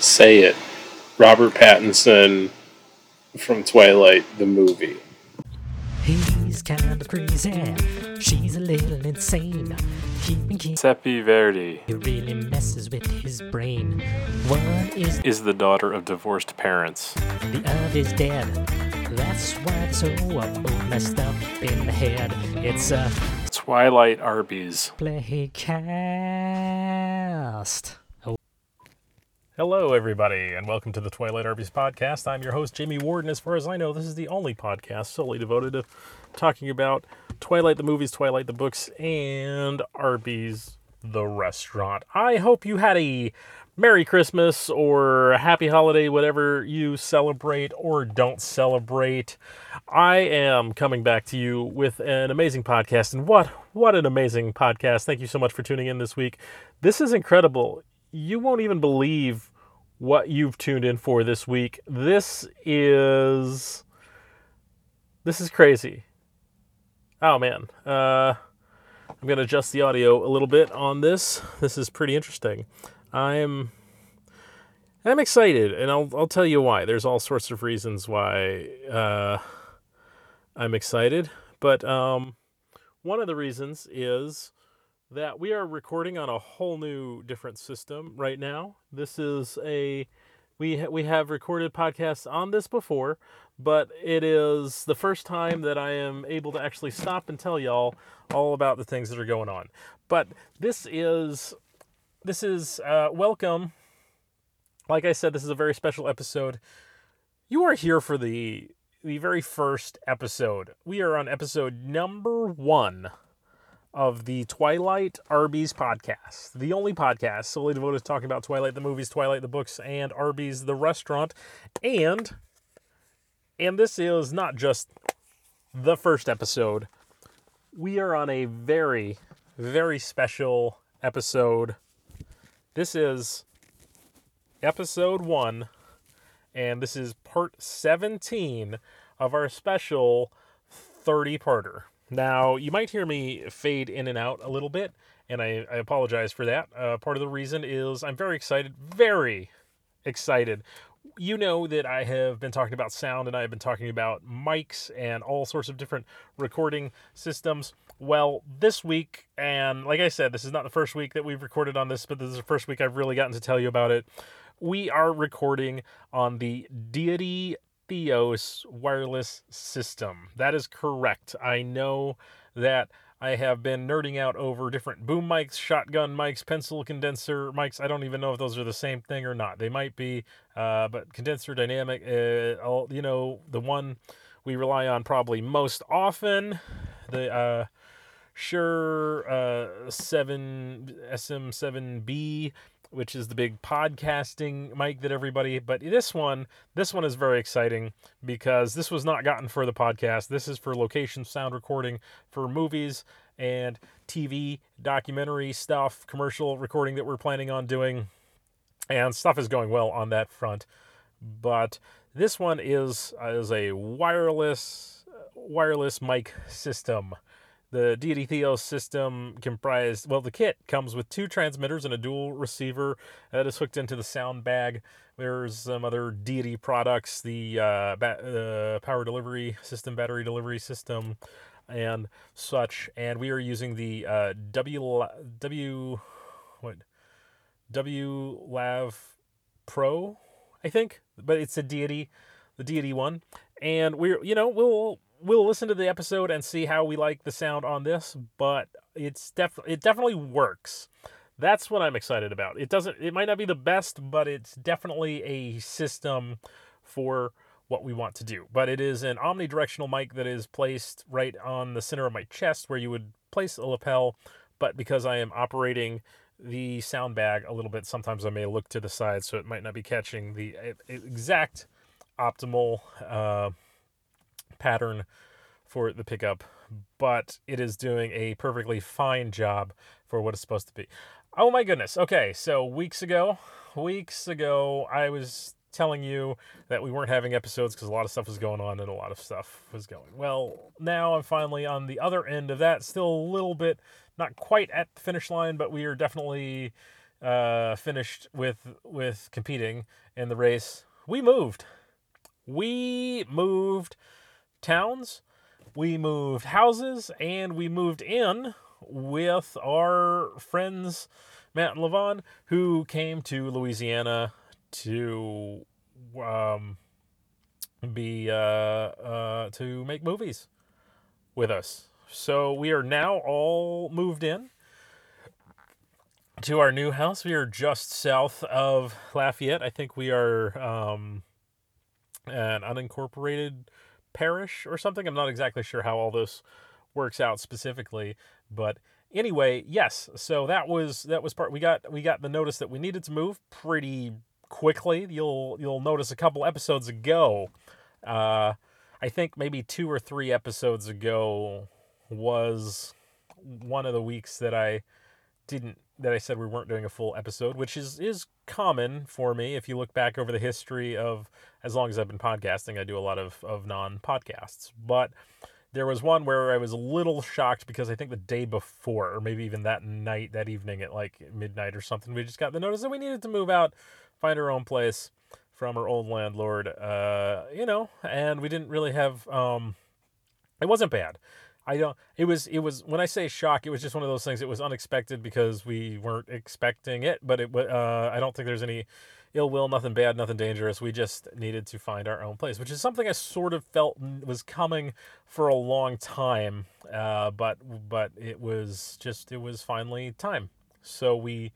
Say it. Robert Pattinson from Twilight, the movie. He's kind of crazy. She's a little insane. Keeping kids, Seppi Verdi it really messes with his brain. One is is the daughter of divorced parents. the other's dead. That's why they're so messed up in the head. It's a Twilight Arby's. playcast. Hello, everybody, and welcome to the Twilight Arby's podcast. I'm your host, Jamie Ward, and as far as I know, this is the only podcast solely devoted to talking about Twilight the movies, Twilight the books, and Arby's the restaurant. I hope you had a Merry Christmas or Happy Holiday, whatever you celebrate or don't celebrate. I am coming back to you with an amazing podcast, and what what an amazing podcast! Thank you so much for tuning in this week. This is incredible you won't even believe what you've tuned in for this week. This is this is crazy. Oh man, uh, I'm gonna adjust the audio a little bit on this. This is pretty interesting. I'm I'm excited, and I'll I'll tell you why. There's all sorts of reasons why uh, I'm excited, but um, one of the reasons is that we are recording on a whole new different system right now. This is a we ha- we have recorded podcasts on this before, but it is the first time that I am able to actually stop and tell y'all all about the things that are going on. But this is this is uh, welcome. Like I said, this is a very special episode. You are here for the the very first episode. We are on episode number one of the Twilight Arby's podcast, the only podcast solely devoted to talking about Twilight the movies, Twilight the books, and Arby's the restaurant. And and this is not just the first episode. We are on a very very special episode. This is episode 1 and this is part 17 of our special 30 parter. Now, you might hear me fade in and out a little bit, and I, I apologize for that. Uh, part of the reason is I'm very excited, very excited. You know that I have been talking about sound and I have been talking about mics and all sorts of different recording systems. Well, this week, and like I said, this is not the first week that we've recorded on this, but this is the first week I've really gotten to tell you about it. We are recording on the Deity Theos wireless system. That is correct. I know that I have been nerding out over different boom mics, shotgun mics, pencil condenser mics. I don't even know if those are the same thing or not. They might be, uh, but condenser dynamic, uh, all, you know, the one we rely on probably most often, the uh, Shure uh, 7 SM7B which is the big podcasting mic that everybody but this one this one is very exciting because this was not gotten for the podcast. This is for location sound recording for movies and tv documentary stuff commercial recording that we're planning on doing. And stuff is going well on that front. But this one is is a wireless wireless mic system the Deity Theos system comprised, well, the kit comes with two transmitters and a dual receiver that is hooked into the sound bag. There's some other Deity products, the uh, ba- uh, power delivery system, battery delivery system, and such. And we are using the uh, W, W, what, W Lav Pro, I think, but it's a Deity, the Deity one. And we're, you know, we'll we'll listen to the episode and see how we like the sound on this, but it's def- it definitely works. That's what I'm excited about. It doesn't it might not be the best, but it's definitely a system for what we want to do. But it is an omnidirectional mic that is placed right on the center of my chest where you would place a lapel, but because I am operating the sound bag a little bit, sometimes I may look to the side so it might not be catching the exact optimal uh, pattern for the pickup, but it is doing a perfectly fine job for what it's supposed to be. Oh my goodness. Okay, so weeks ago, weeks ago, I was telling you that we weren't having episodes because a lot of stuff was going on and a lot of stuff was going. Well, now I'm finally on the other end of that, still a little bit, not quite at the finish line, but we are definitely uh, finished with with competing in the race, we moved. We moved towns, we moved houses, and we moved in with our friends Matt and Levon, who came to Louisiana to um, be uh, uh, to make movies with us. So we are now all moved in to our new house. We are just south of Lafayette. I think we are um, an unincorporated parish or something. I'm not exactly sure how all this works out specifically, but anyway, yes. So that was that was part. We got we got the notice that we needed to move pretty quickly. You'll you'll notice a couple episodes ago. Uh, I think maybe two or three episodes ago was one of the weeks that I didn't that I said we weren't doing a full episode, which is is common for me. If you look back over the history of as long as I've been podcasting, I do a lot of of non podcasts. But there was one where I was a little shocked because I think the day before, or maybe even that night, that evening at like midnight or something, we just got the notice that we needed to move out, find our own place from our old landlord. Uh, you know, and we didn't really have. Um, it wasn't bad. I don't. It was. It was. When I say shock, it was just one of those things. It was unexpected because we weren't expecting it. But it. Uh, I don't think there's any ill will, nothing bad, nothing dangerous. We just needed to find our own place, which is something I sort of felt was coming for a long time. Uh, but but it was just. It was finally time. So we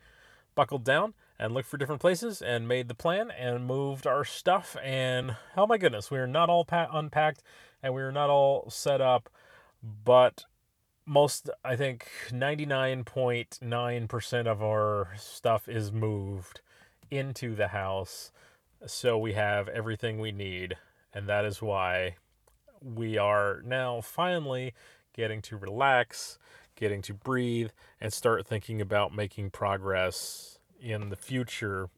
buckled down and looked for different places and made the plan and moved our stuff. And oh my goodness, we are not all pa- unpacked and we are not all set up but most i think 99.9% of our stuff is moved into the house. So we have everything we need and that is why we are now finally getting to relax getting to breathe and start thinking about making progress in the future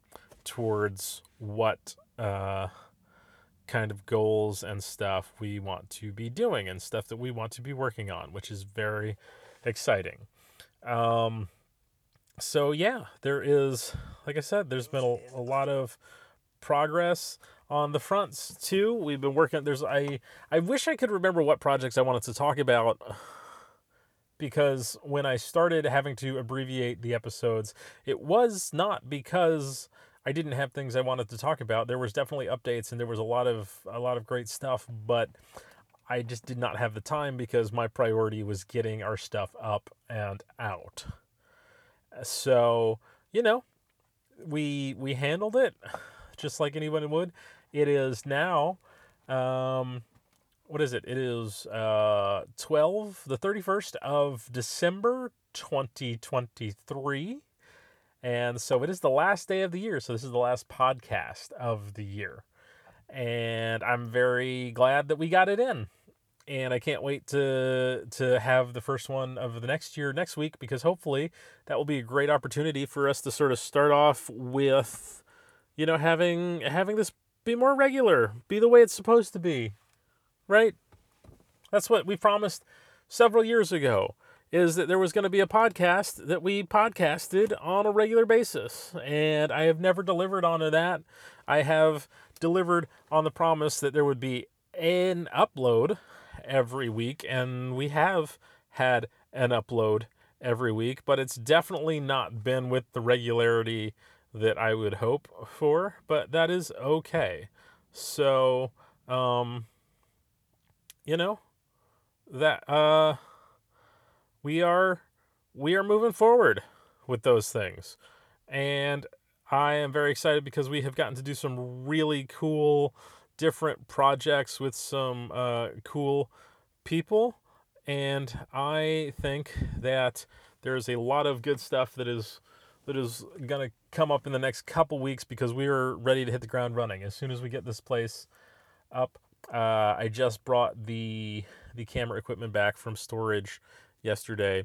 towards what uh, kind of goals and stuff we want to be doing and stuff that we want to be working on, which is very exciting. Um, so yeah, there is, like I said, there's been a, a lot of progress on the fronts too. We've been working. There's I I wish I could remember what projects I wanted to talk about because when I started having to abbreviate the episodes, it was not because I didn't have things I wanted to talk about. There was definitely updates and there was a lot of a lot of great stuff, but I just did not have the time because my priority was getting our stuff up and out. So, you know, we we handled it just like anyone would. It is now um what is it? It is uh 12 the 31st of December 2023 and so it is the last day of the year. So this is the last podcast of the year. And I'm very glad that we got it in. And I can't wait to to have the first one of the next year next week because hopefully that will be a great opportunity for us to sort of start off with you know having having this be more regular, be the way it's supposed to be. Right? That's what we promised several years ago is that there was going to be a podcast that we podcasted on a regular basis. And I have never delivered on that. I have delivered on the promise that there would be an upload every week, and we have had an upload every week, but it's definitely not been with the regularity that I would hope for, but that is okay. So, um, you know, that, uh, we are we are moving forward with those things. And I am very excited because we have gotten to do some really cool different projects with some uh, cool people. And I think that there's a lot of good stuff that is that is going to come up in the next couple weeks because we are ready to hit the ground running as soon as we get this place up. Uh, I just brought the the camera equipment back from storage yesterday.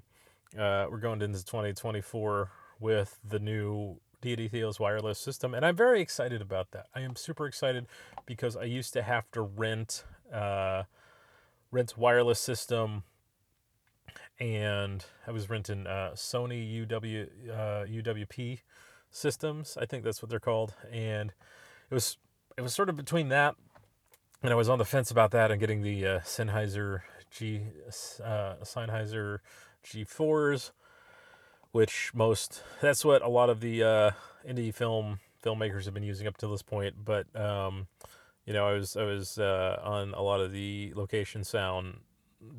Uh, we're going into 2024 with the new Deity Theos wireless system, and I'm very excited about that. I am super excited because I used to have to rent uh, rent wireless system, and I was renting uh, Sony UW uh, UWP systems. I think that's what they're called, and it was it was sort of between that, and I was on the fence about that and getting the uh, Sennheiser G uh, Sennheiser G4s, which most that's what a lot of the uh, indie film filmmakers have been using up to this point. But um, you know, I was I was uh, on a lot of the location sound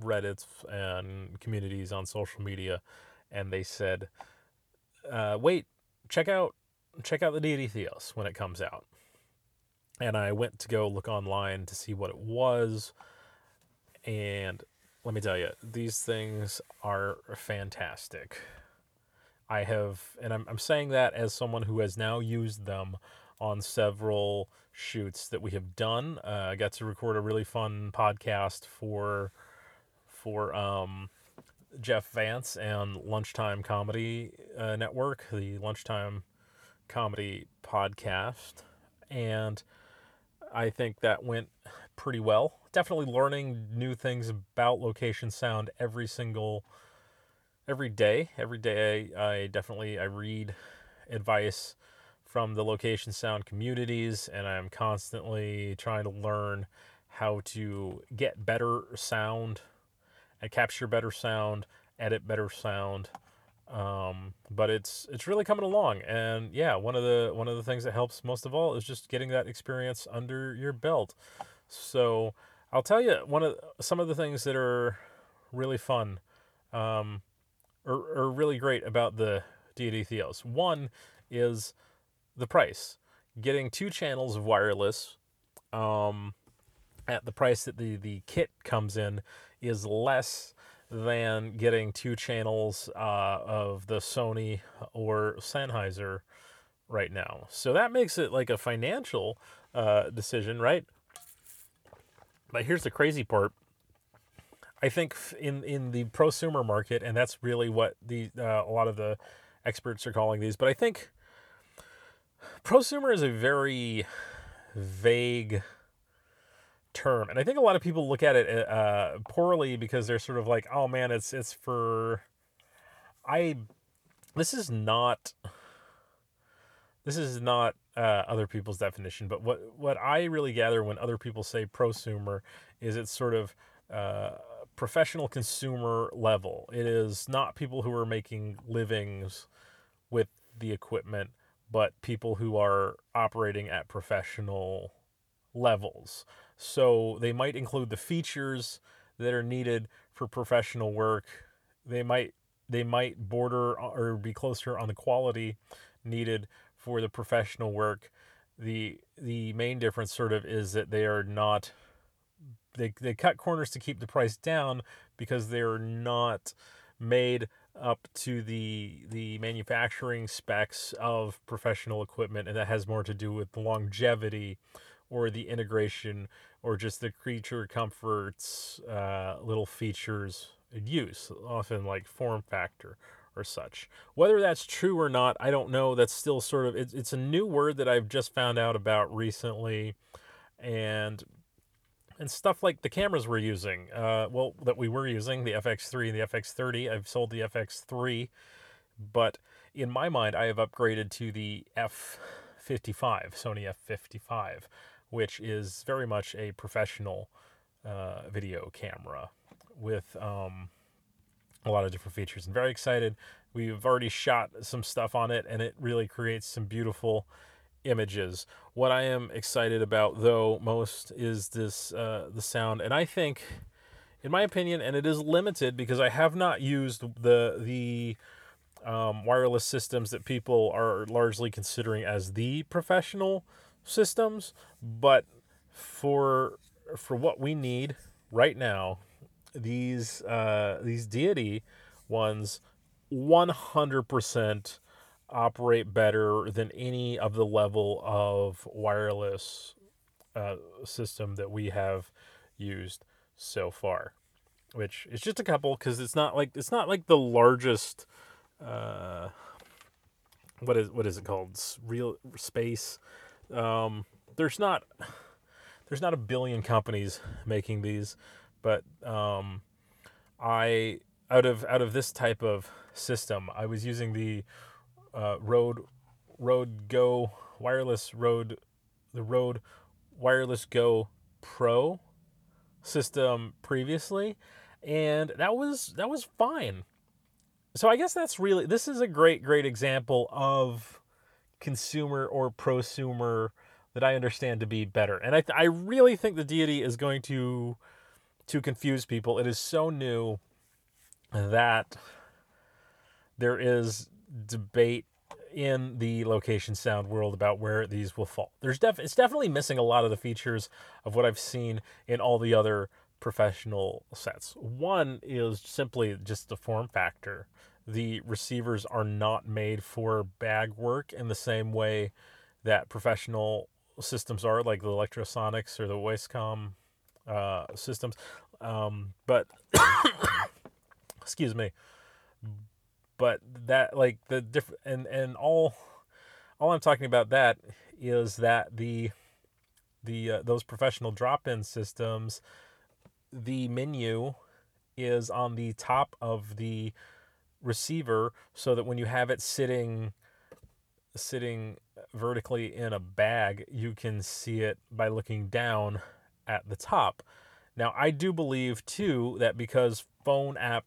Reddits and communities on social media, and they said, uh, "Wait, check out check out the Deity Theos when it comes out." And I went to go look online to see what it was, and let me tell you, these things are fantastic. I have, and I'm, I'm saying that as someone who has now used them on several shoots that we have done. Uh, I got to record a really fun podcast for for um, Jeff Vance and Lunchtime Comedy uh, Network, the Lunchtime Comedy Podcast, and I think that went pretty well. Definitely learning new things about location sound every single every day. Every day, I, definitely I read advice from the location sound communities, and I'm constantly trying to learn how to get better sound and capture better sound, edit better sound. Um, but it's it's really coming along, and yeah, one of the one of the things that helps most of all is just getting that experience under your belt. So I'll tell you one of some of the things that are really fun, um, or, or really great about the Deity Theos. One is the price. Getting two channels of wireless um, at the price that the, the kit comes in is less than getting two channels uh, of the Sony or Sennheiser right now. So that makes it like a financial uh, decision, right? But here's the crazy part. I think in in the prosumer market, and that's really what the uh, a lot of the experts are calling these. But I think prosumer is a very vague term, and I think a lot of people look at it uh, poorly because they're sort of like, "Oh man, it's it's for." I this is not this is not uh, other people's definition, but what what I really gather when other people say prosumer is it's sort of uh, professional consumer level. It is not people who are making livings with the equipment but people who are operating at professional levels. So they might include the features that are needed for professional work. They might they might border or be closer on the quality needed for the professional work. The the main difference sort of is that they are not they, they cut corners to keep the price down because they're not made up to the the manufacturing specs of professional equipment and that has more to do with the longevity or the integration or just the creature comforts uh, little features use often like form factor or such whether that's true or not i don't know that's still sort of it's, it's a new word that i've just found out about recently and and stuff like the cameras we're using. Uh, well, that we were using the FX3 and the FX30. I've sold the FX3, but in my mind, I have upgraded to the F55, Sony F55, which is very much a professional uh, video camera with um, a lot of different features. I'm very excited. We've already shot some stuff on it, and it really creates some beautiful images. What I am excited about, though, most is this uh, the sound, and I think, in my opinion, and it is limited because I have not used the the um, wireless systems that people are largely considering as the professional systems, but for for what we need right now, these uh, these deity ones, one hundred percent operate better than any of the level of wireless uh, system that we have used so far which is just a couple because it's not like it's not like the largest uh, what is what is it called? Real space? Um, there's not there's not a billion companies making these but um, i out of out of this type of system i was using the uh, Rode Rode Go wireless Rode the Rode Wireless Go Pro system previously, and that was that was fine. So I guess that's really this is a great great example of consumer or prosumer that I understand to be better. And I, I really think the deity is going to to confuse people. It is so new that there is debate in the location sound world about where these will fall. There's def- it's definitely missing a lot of the features of what I've seen in all the other professional sets. One is simply just the form factor. The receivers are not made for bag work in the same way that professional systems are, like the Lectrosonics or the Wisycom uh, systems. Um, but excuse me. But that like the different and and all all I'm talking about that is that the the uh, those professional drop-in systems the menu is on the top of the receiver so that when you have it sitting sitting vertically in a bag you can see it by looking down at the top now i do believe too that because phone app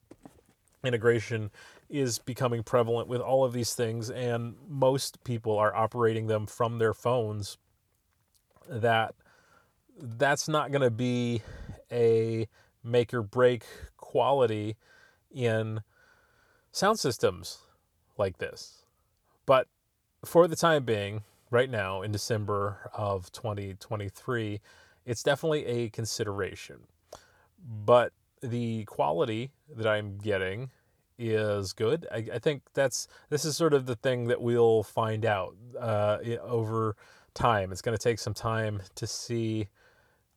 integration is becoming prevalent with all of these things and most people are operating them from their phones that that's not going to be a make or break quality in sound systems like this. But for the time being, right now in December of 2023, it's definitely a consideration. But the quality that I'm getting is good. I, I think that's this is sort of the thing that we'll find out uh, over time. It's going to take some time to see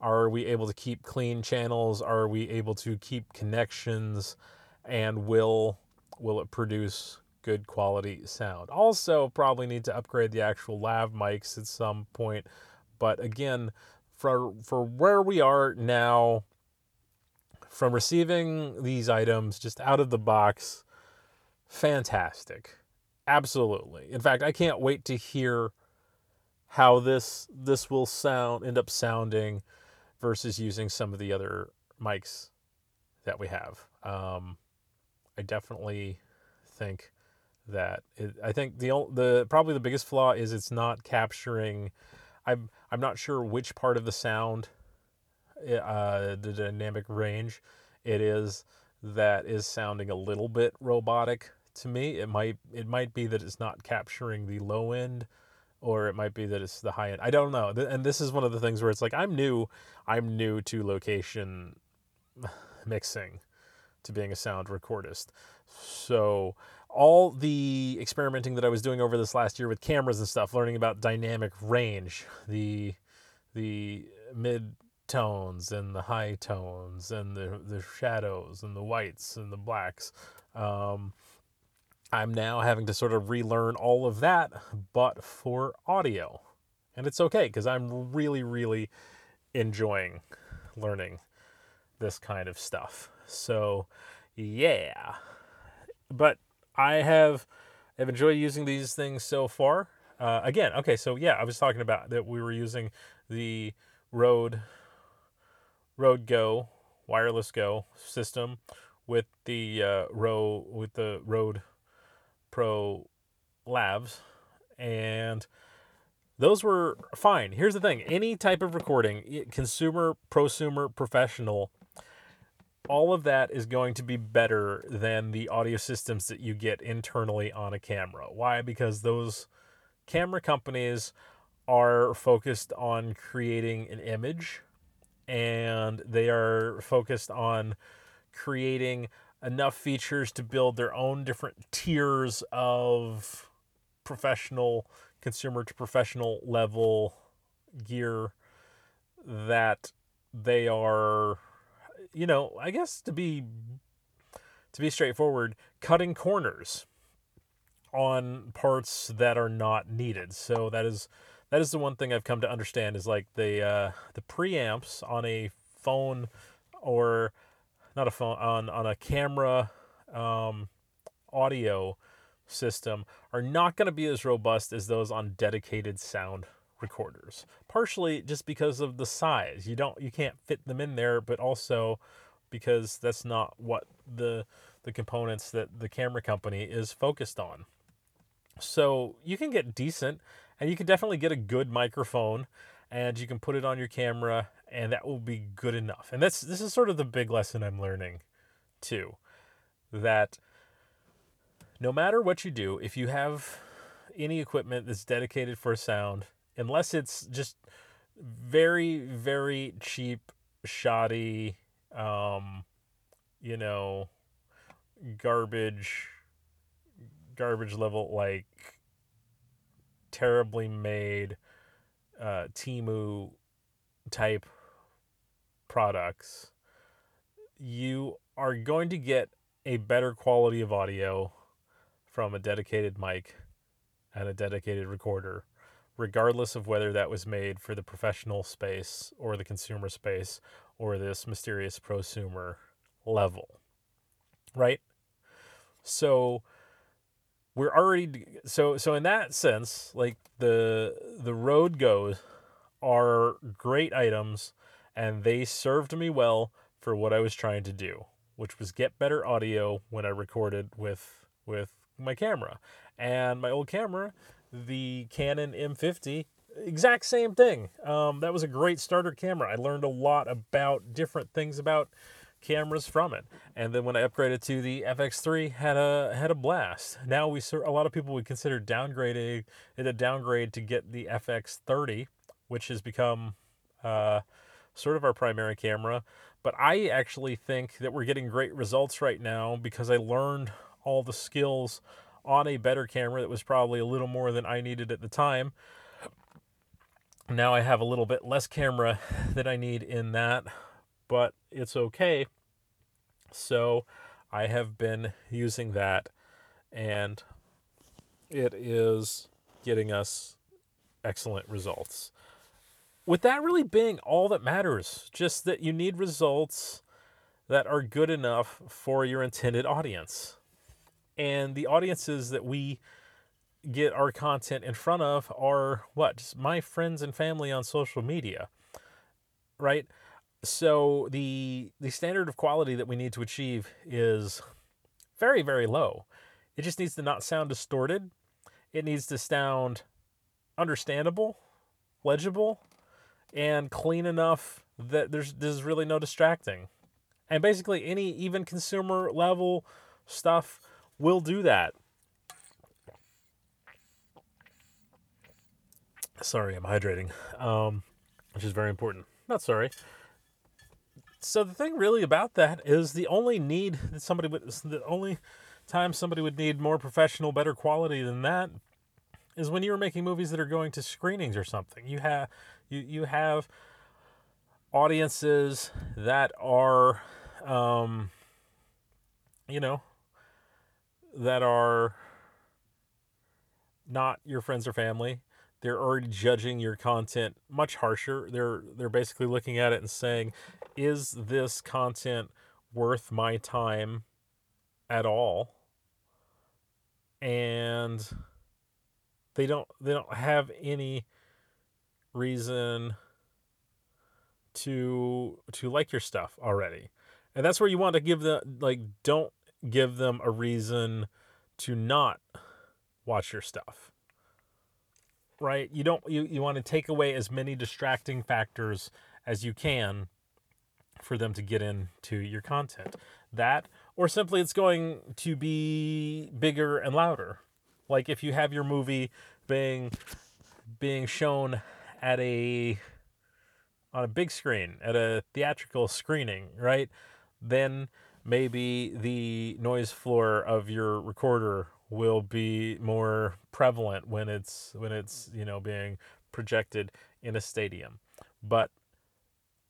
are we able to keep clean channels? Are we able to keep connections? And will will it produce good quality sound? Also, probably need to upgrade the actual lav mics at some point. But again, for for where we are now, from receiving these items just out of the box, fantastic, absolutely. In fact, I can't wait to hear how this this will sound end up sounding versus using some of the other mics that we have. Um, I definitely think that it, I think the the probably the biggest flaw is it's not capturing. I'm I'm not sure which part of the sound, uh, the dynamic range, it is that is sounding a little bit robotic to me. It might it might be that it's not capturing the low end or it might be that it's the high end. I don't know. And this is one of the things where it's like I'm new, I'm new to location mixing, to being a sound recordist. So all the experimenting that I was doing over this last year with cameras and stuff, learning about dynamic range, the the mid tones and the high tones and the the shadows and the whites and the blacks. Um, I'm now having to sort of relearn all of that, but for audio. And it's okay because I'm really, really enjoying learning this kind of stuff. So, yeah. But I have have enjoyed using these things so far. Uh, again, okay, so yeah, I was talking about that we were using the Rode Rode Go wireless Go system with the uh, Ro with the Rode Pro Labs, and those were fine. Here's the thing any type of recording, consumer, prosumer, professional, all of that is going to be better than the audio systems that you get internally on a camera. Why? Because those camera companies are focused on creating an image and they are focused on creating enough features to build their own different tiers of professional consumer to professional level gear that they are you know i guess to be to be straightforward cutting corners on parts that are not needed. So that is that is the one thing i've come to understand is like the uh, the preamps on a phone or not a phone on on a camera um, audio system are not going to be as robust as those on dedicated sound recorders. Partially just because of the size. You don't you can't fit them in there, but also because that's not what the the components that the camera company is focused on. So you can get decent and you can definitely get a good microphone and you can put it on your camera and that will be good enough. And that's this is sort of the big lesson I'm learning too that no matter what you do, if you have any equipment that's dedicated for sound, unless it's just very very cheap shoddy um you know garbage garbage level like terribly made uh Temu type products you are going to get a better quality of audio from a dedicated mic and a dedicated recorder regardless of whether that was made for the professional space or the consumer space or this mysterious prosumer level. Right? So we're already so so in that sense, like the the Rode Gos are great items and they served me well for what I was trying to do, which was get better audio when I recorded with with my camera. And my old camera the Canon M50, exact same thing. Um, that was a great starter camera. I learned a lot about different things about cameras from it. And then when I upgraded to the FX3, had a had a blast. Now we a lot of people would consider downgrading it a downgrade to get the FX30, which has become uh, sort of our primary camera. But I actually think that we're getting great results right now because I learned all the skills on a better camera that was probably a little more than I needed at the time. Now I have a little bit less camera that I need in that, but it's okay. So I have been using that and it is getting us excellent results. With that really being all that matters, just that you need results that are good enough for your intended audience and the audiences that we get our content in front of are what? Just my friends and family on social media right? So the the standard of quality that we need to achieve is very very low. It just needs to not sound distorted. It needs to sound understandable legible and clean enough that there's there's really no distracting. And basically any even consumer level stuff will do that. Sorry, I'm hydrating, um, which is very important. Not sorry. So the thing really about that is the only need that somebody would, the only time somebody would need more professional, better quality than that is when you're making movies that are going to screenings or something. You have you you have audiences that are, um, you know, that are not your friends or family. They're already judging your content much harsher. They're they're basically looking at it and saying, "Is this content worth my time at all?" And they don't they don't have any reason to to like your stuff already. And that's where you want to give the like don't give them a reason to not watch your stuff. Right? You don't you, you want to take away as many distracting factors as you can for them to get into your content. That or simply it's going to be bigger and louder. Like if you have your movie being being shown at a on a big screen at a theatrical screening, right? Then maybe the noise floor of your recorder will be more prevalent when it's when it's you know being projected in a stadium. But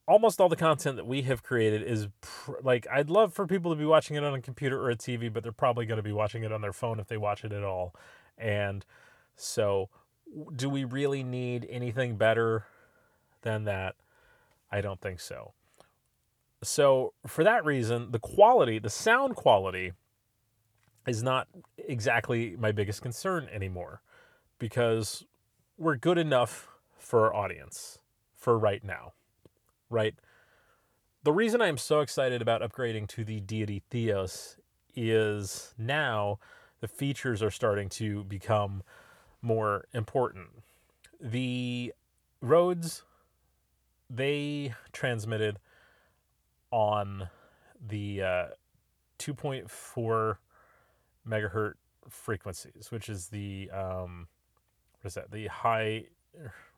almost all the content that we have created is pr- like I'd love for people to be watching it on a computer or a TV but they're probably going to be watching it on their phone if they watch it at all. And so do we really need anything better than that? I don't think so so for that reason, the quality, the sound quality is not exactly my biggest concern anymore because we're good enough for our audience for right now, right? The reason I'm so excited about upgrading to the Deity Theos is now the features are starting to become more important. The Rodes they transmitted on the uh, 2.4 megahertz frequencies, which is the um, what is that? The high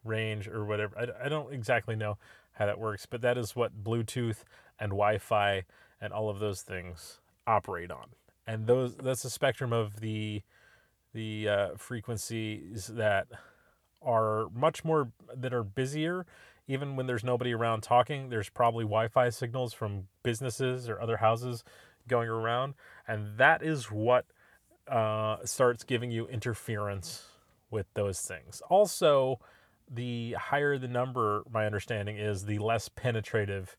range or whatever. I, I don't exactly know how that works, but that is what Bluetooth and Wi-Fi and all of those things operate on. And those that's the spectrum of the the uh, frequencies that are much more that are busier even when there's nobody around talking there's probably wi-fi signals from businesses or other houses going around and that is what uh, starts giving you interference with those things. Also the higher the number my understanding is the less penetrative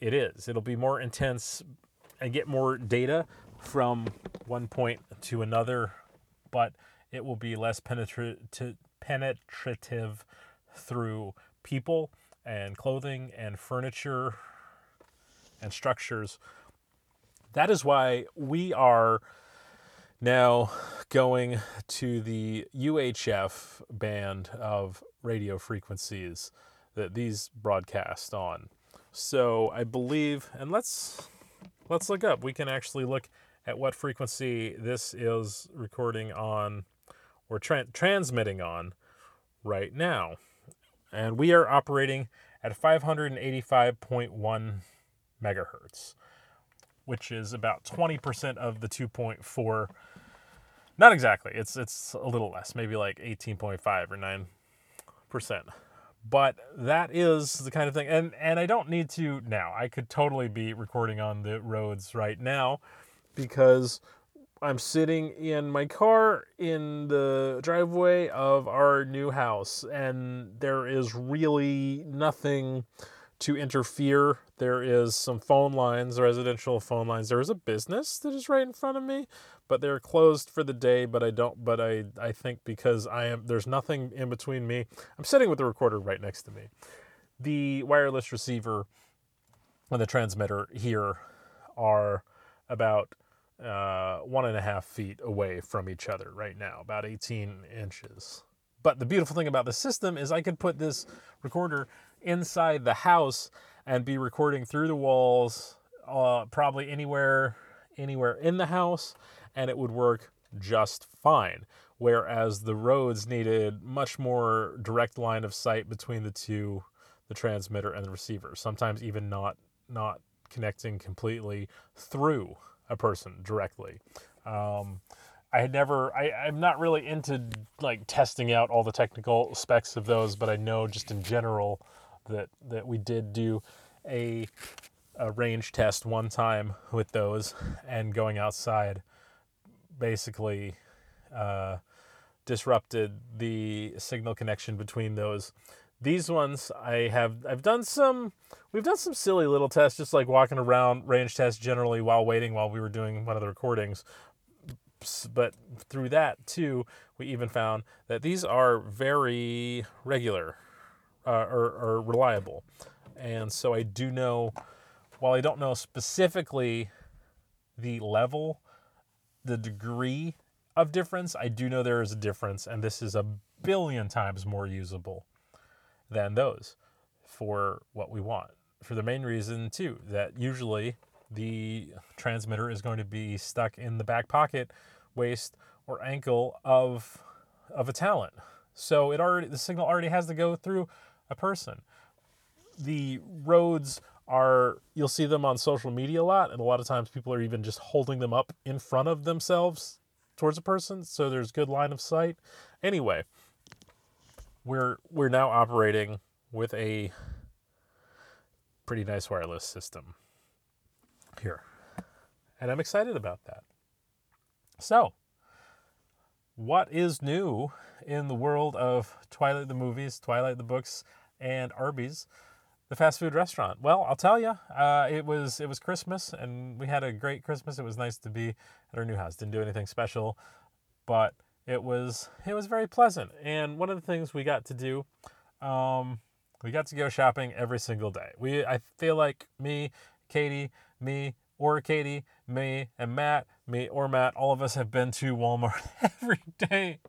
it is. It'll be more intense and get more data from one point to another but it will be less penetra- penetrative through people and clothing and furniture and structures. That is why we are now going to the UHF band of radio frequencies that these broadcast on. So I believe, and let's let's look up. We can actually look at what frequency this is recording on or tra- transmitting on right now. And we are operating at 585.1 megahertz, which is about 20% of the 2.4. Not exactly. It's it's a little less, maybe like 18.5 or 9%. But that is the kind of thing and and I don't need to now. I could totally be recording on the Rodes right now because I'm sitting in my car in the driveway of our new house, and there is really nothing to interfere. There is some phone lines, residential phone lines. There is a business that is right in front of me, but they're closed for the day. But I don't. But I I think because I am there's nothing in between me. I'm sitting with the recorder right next to me. The wireless receiver and the transmitter here are about uh, one and a half feet away from each other right now, about 18 inches. But the beautiful thing about the system is I could put this recorder inside the house and be recording through the walls, uh, probably anywhere, anywhere in the house, and it would work just fine. Whereas the Rodes needed much more direct line of sight between the two, the transmitter and the receiver. Sometimes even not not connecting completely through a person directly. Um, I had never, I, I'm not really into like testing out all the technical specs of those, but I know just in general that that we did do a, a range test one time with those, and going outside basically uh, disrupted the signal connection between those. These ones I have I've done some we've done some silly little tests just like walking around range tests generally while waiting while we were doing one of the recordings. But through that too, we even found that these are very regular uh, or, or reliable. And so I do know, while I don't know specifically the level, the degree of difference, I do know there is a difference, and this is a billion times more usable than those for what we want. For the main reason, too, that usually the transmitter is going to be stuck in the back pocket, waist, or ankle of, of a talent. So it already the signal already has to go through a person. The Rodes are you'll see them on social media a lot, and a lot of times people are even just holding them up in front of themselves towards a person, so there's good line of sight. Anyway, we're we're now operating with a pretty nice wireless system here. And I'm excited about that. So, what is new in the world of Twilight the movies, Twilight the books, and Arby's? the fast food restaurant. Well, I'll tell you, uh, it was it was Christmas, and we had a great Christmas. It was nice to be at our new house. Didn't do anything special, but it was it was very pleasant. And one of the things we got to do, um, we got to go shopping every single day. We I feel like me, Katie, me, or Katie, me, and Matt, me or Matt, all of us have been to Walmart every day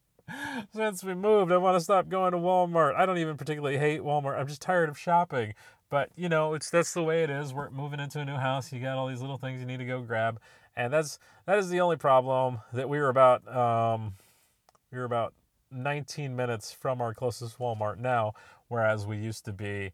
since we moved. I want to stop going to Walmart. I don't even particularly hate Walmart. I'm just tired of shopping. But you know, it's that's the way it is. We're moving into a new house. You got all these little things you need to go grab, and that's that is the only problem that we were about. Um, we were about 19 minutes from our closest Walmart now, whereas we used to be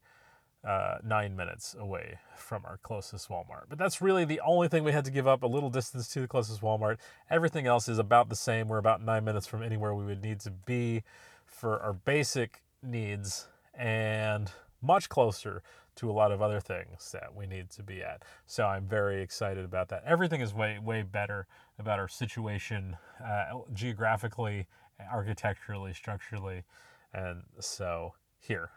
uh, nine minutes away from our closest Walmart. But that's really the only thing we had to give up a little distance to the closest Walmart. Everything else is about the same. We're about nine minutes from anywhere we would need to be for our basic needs and much closer to a lot of other things that we need to be at. So I'm very excited about that. Everything is way, way better about our situation uh, geographically, architecturally, structurally. And so here,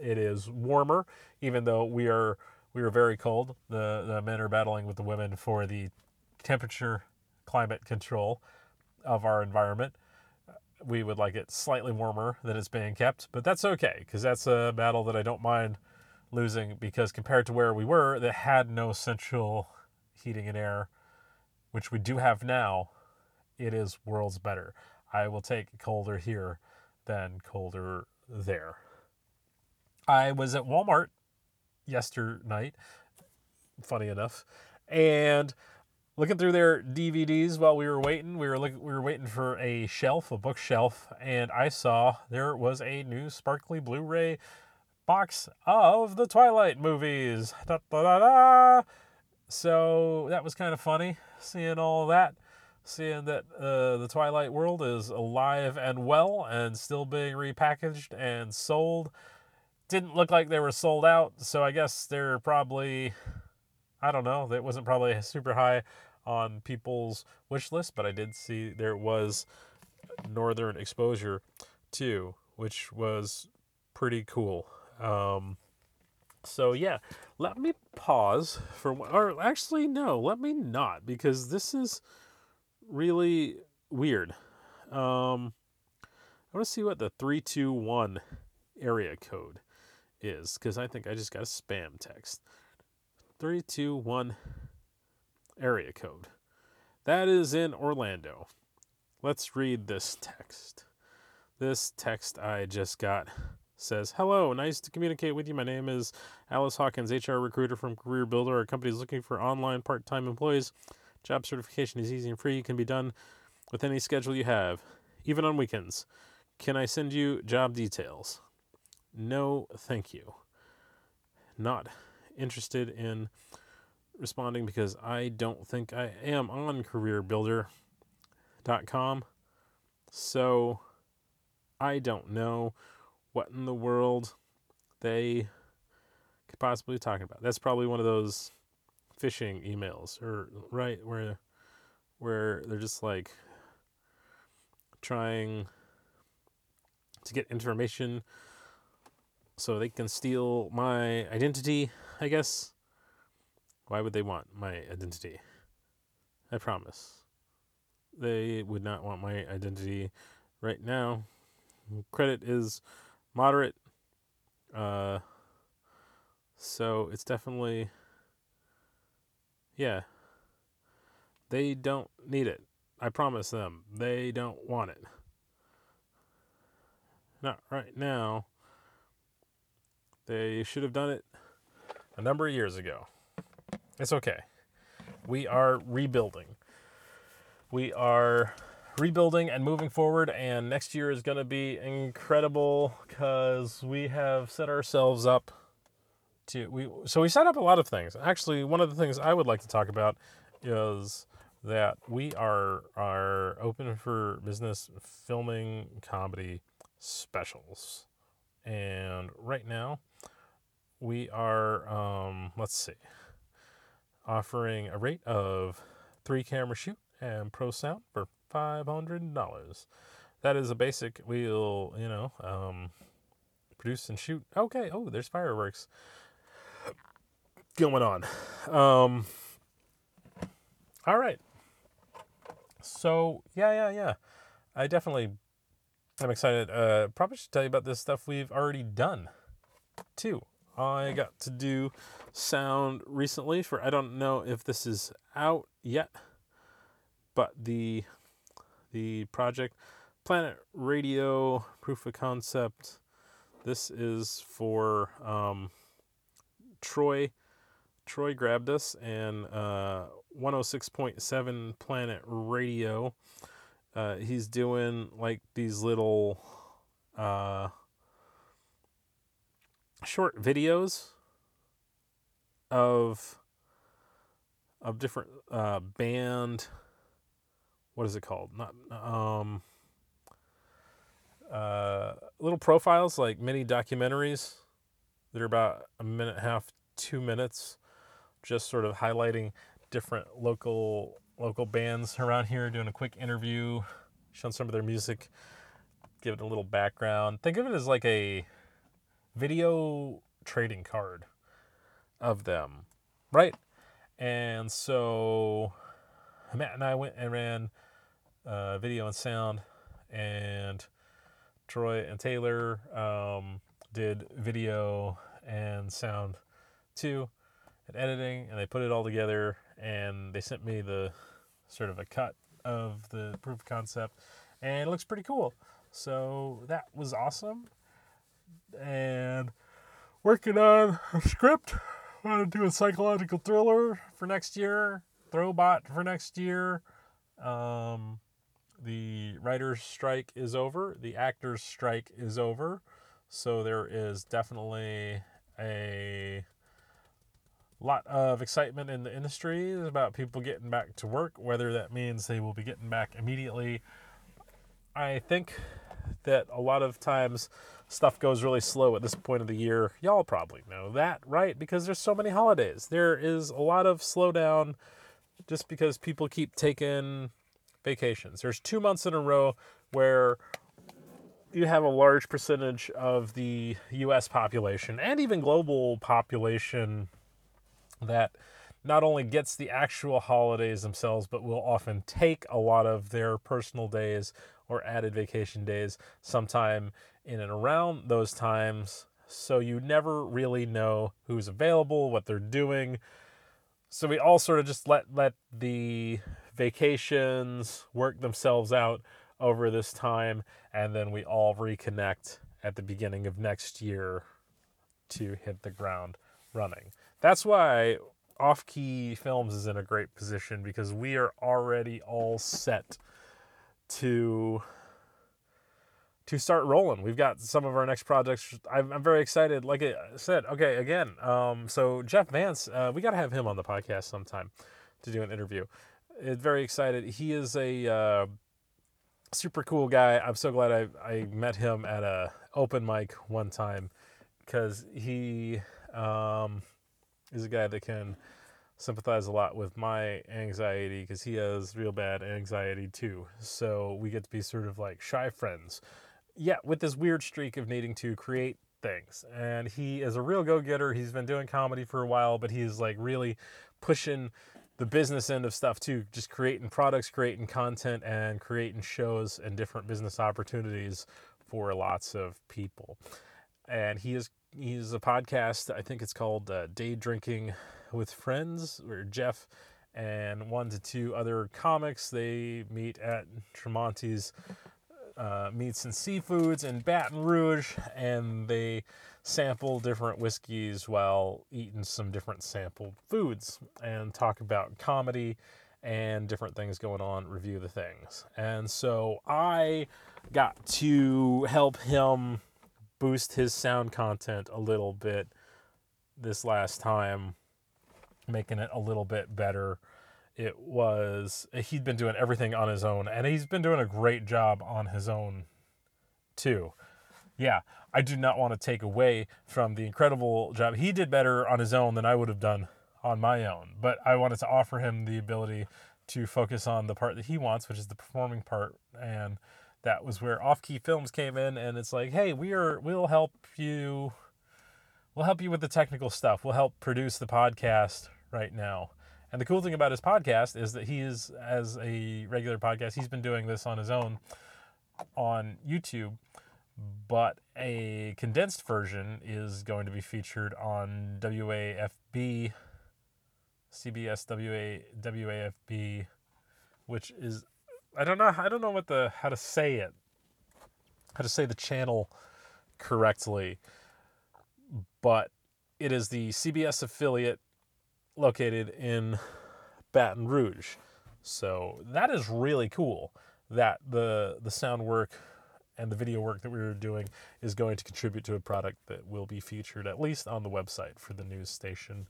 it is warmer, even though we are we are very cold. The the men are battling with the women for the temperature climate control of our environment. We would like it slightly warmer than it's being kept, but that's okay because that's a battle that I don't mind losing because compared to where we were that had no central heating and air, which we do have now, it is worlds better. I will take colder here than colder there. I was at Walmart yesterday night, funny enough, and looking through their DVDs while we were waiting. We were look, we were waiting for a shelf, a bookshelf, and I saw there was a new sparkly Blu-ray box of the Twilight movies. Da, da, da. So that was kind of funny seeing all that, seeing that uh, the Twilight world is alive and well and still being repackaged and sold didn't look like they were sold out, so I guess they're probably I don't know, it wasn't probably super high on people's wish list, but I did see there was Northern Exposure too, which was pretty cool. Um, so yeah, let me pause for or actually no, let me not because this is really weird. Um, I want to see what the 321 area code is because I think I just got a spam text. 321 area code. That is in Orlando. Let's read this text. This text I just got says, Hello, nice to communicate with you. My name is Alice Hawkins, HR recruiter from CareerBuilder. Our company is looking for online part time employees. Job certification is easy and free. It can be done with any schedule you have, even on weekends. Can I send you job details? No, thank you. Not interested in responding because I don't think I am on careerbuilder.com. So I don't know what in the world they could possibly be talking about. That's probably one of those phishing emails or right where where they're just like trying to get information so they can steal my identity, I guess. Why would they want my identity? I promise. They would not want my identity right now. Credit is moderate. Uh, so it's definitely, yeah. They don't need it. I promise them. They don't want it. Not right now. They should have done it a number of years ago. It's okay. We are rebuilding. We are rebuilding and moving forward, and next year is going to be incredible because we have set ourselves up to we. So we set up a lot of things. Actually, one of the things I would like to talk about is that we are are open for business filming comedy specials, and right now we are, um, let's see, offering a rate of three camera shoot and pro sound for $500. That is a basic. We'll, you know, um, produce and shoot. Okay. Oh, there's fireworks. Going on. Um, all right. So yeah, yeah, yeah. I definitely I'm excited. Uh, probably should tell you about this stuff we've already done too. I got to do sound recently for I don't know if this is out yet, but the the project Planet Radio Proof of Concept. This is for um, Troy. Troy grabbed us and uh, 106.7 Planet Radio. Uh, he's doing like these little uh, short videos of of different uh, band. What is it called? Not um, uh, little profiles like mini documentaries that are about a minute and a half, two minutes, just sort of highlighting different local local bands around here, doing a quick interview, showing some of their music, give it a little background. Think of it as like a video trading card of them, right? And so Matt and I went and ran uh, video and sound, and Troy and Taylor um, did video and sound too, and editing, and they put it all together, and they sent me the sort of a cut of the proof of concept, and it looks pretty cool. So that was awesome, and working on a script. I want to do a psychological thriller for next year, Throwbot for next year. Um, the writer's strike is over, the actor's strike is over, so there is definitely a lot of excitement in the industry about people getting back to work, whether that means they will be getting back immediately. I think that a lot of times stuff goes really slow at this point of the year. Y'all probably know that, right? Because there's so many holidays. There is a lot of slowdown just because people keep taking vacations. There's two months in a row where you have a large percentage of the US population and even global population that not only gets the actual holidays themselves, but will often take a lot of their personal days or added vacation days sometime in and around those times. So you never really know who's available, what they're doing. So we all sort of just let let the vacations work themselves out over this time, and then we all reconnect at the beginning of next year to hit the ground running. That's why Off Key Films is in a great position because we are already all set to to start rolling. We've got some of our next projects. I'm, I'm very excited. Like I said, okay, again, um, so Jeff Vance, uh, we got to have him on the podcast sometime to do an interview. Very excited. He is a uh, super cool guy. I'm so glad I, I met him at a open mic one time because he um, is a guy that can sympathize a lot with my anxiety because he has real bad anxiety too. So we get to be sort of like shy friends. Yeah, with this weird streak of needing to create things. And he is a real go getter. He's been doing comedy for a while, but he's like really pushing the business end of stuff too, just creating products, creating content, and creating shows and different business opportunities for lots of people. And he is he's a podcast. I think it's called uh, Day Drinking with Friends, where Jeff and one to two other comics they meet at Tremonti's uh, Meats and Seafoods in Baton Rouge, and they sample different whiskeys while eating some different sampled foods and talk about comedy and different things going on, review the things. And so I got to help him boost his sound content a little bit this last time, making it a little bit better. It was, he'd been doing everything on his own, and he's been doing a great job on his own too. Yeah, I do not want to take away from the incredible job. He did better on his own than I would have done on my own, but I wanted to offer him the ability to focus on the part that he wants, which is the performing part. And that was where Off Key Films came in, and it's like, hey, we are, we'll help you we'll help you with the technical stuff. We'll help produce the podcast right now. And the cool thing about his podcast is that he is, as a regular podcast, he's been doing this on his own on YouTube, but a condensed version is going to be featured on WAFB, CBS WA, WAFB, which is I don't know I don't know what the how to say it, how to say the channel correctly, but it is the CBS affiliate located in Baton Rouge. So that is really cool that the the sound work and the video work that we were doing is going to contribute to a product that will be featured at least on the website for the news station.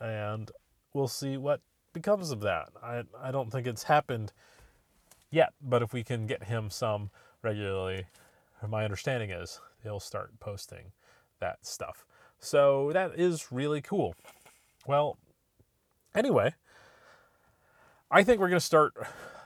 And we'll see what becomes of that. I I don't think it's happened yet, but if we can get him some regularly, my understanding is he'll start posting that stuff. So that is really cool. Well, anyway, I think we're going to start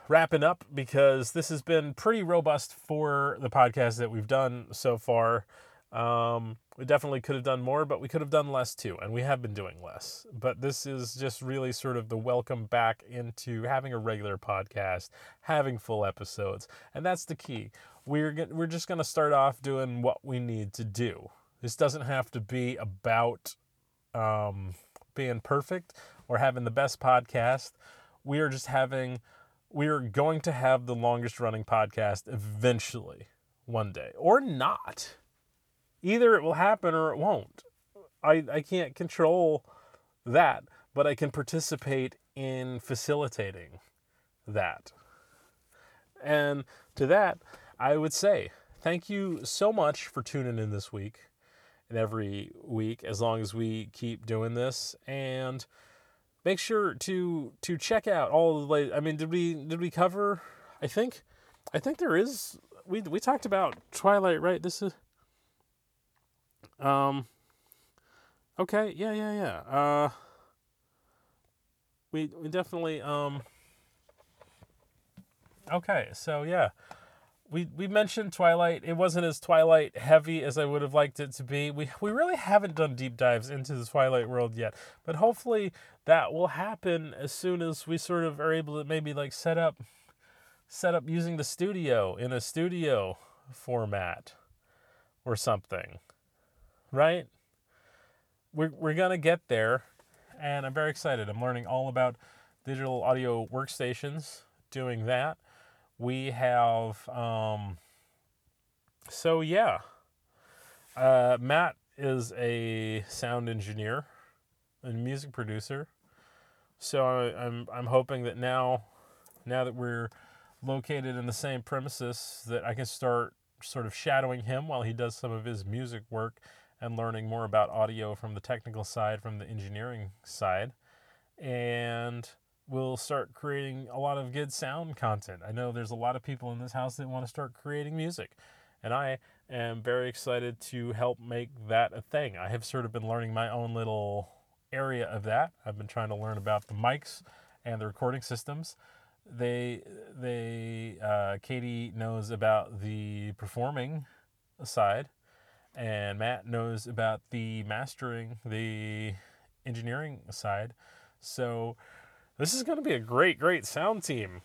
wrapping up because this has been pretty robust for the podcast that we've done so far. Um, we definitely could have done more, but we could have done less too, and we have been doing less. But this is just really sort of the welcome back into having a regular podcast, having full episodes, and that's the key. We're go- we're just to start off doing what we need to do. This doesn't have to be about um, being perfect or having the best podcast. We are just having, we are going to have the longest running podcast eventually, one day, or not. Either it will happen or it won't. I, I can't control that, but I can participate in facilitating that. And to that, I would say thank you so much for tuning in this week and every week as long as we keep doing this and make sure to to check out all the late I mean did we did we cover I think I think there is we we talked about Twilight right this is um okay yeah yeah yeah uh we we definitely um okay so yeah we we mentioned Twilight. It wasn't as Twilight heavy as I would have liked it to be. We we really haven't done deep dives into the Twilight world yet, but hopefully that will happen as soon as we sort of are able to maybe like set up set up using the studio in a studio format or something. Right? We're we're going to get there and I'm very excited. I'm learning all about digital audio workstations doing that we have um, so yeah uh, matt is a sound engineer and music producer so I, i'm i'm hoping that now now that we're located in the same premises that i can start sort of shadowing him while he does some of his music work and learning more about audio from the technical side from the engineering side and we'll start creating a lot of good sound content. I know there's a lot of people in this house that want to start creating music, and I am very excited to help make that a thing. I have sort of been learning my own little area of that. I've been trying to learn about the mics and the recording systems. They, they, uh, Katie knows about the performing side, and Matt knows about the mastering, the engineering side. So this is going to be a great, great sound team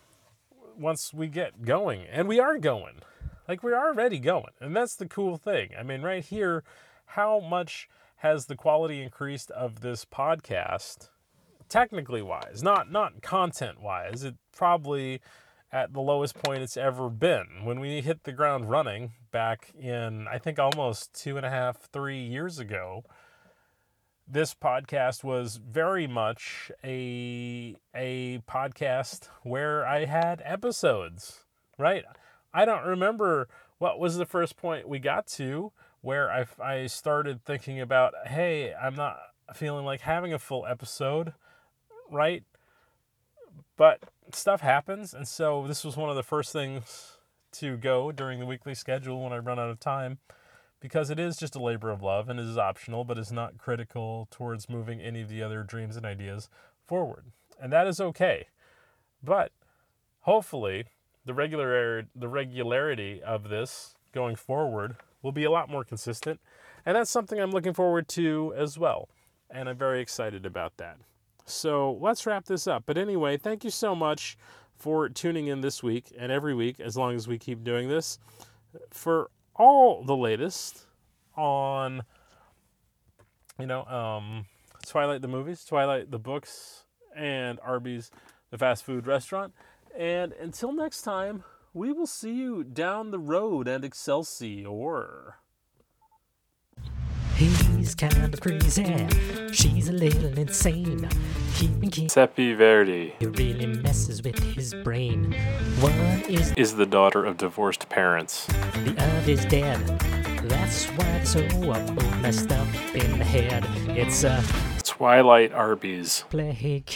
once we get going. And we are going. Like, we're already going. And that's the cool thing. I mean, right here, how much has the quality increased of this podcast technically wise not not content wise it probably at the lowest point it's ever been when we hit the ground running back in i think almost two and a half three years ago this podcast was very much a a podcast where I had episodes, right? I don't remember what was the first point we got to where I, I started thinking about, hey, I'm not feeling like having a full episode, right? But stuff happens, and so this was one of the first things to go during the weekly schedule when I run out of time because it is just a labor of love and it is optional, but is not critical towards moving any of the other dreams and ideas forward. And that is okay. But hopefully, the regular the regularity of this going forward will be a lot more consistent And that's something I'm looking forward to as well. And I'm very excited about that. So let's wrap this up. But anyway, thank you so much for tuning in this week and every week, as long as we keep doing this, for all the latest on, you know, um, Twilight the movies, Twilight the books, and Arby's the fast food restaurant. And until next time, we will see you down the road and Excelsior. He's kind of crazy. She's a little insane. Keeping King Seppi Verdi really messes with his brain. One is is the daughter of divorced parents. the other is dead. That's why they're so messed up in the head. It's a Twilight Arby's. playcast.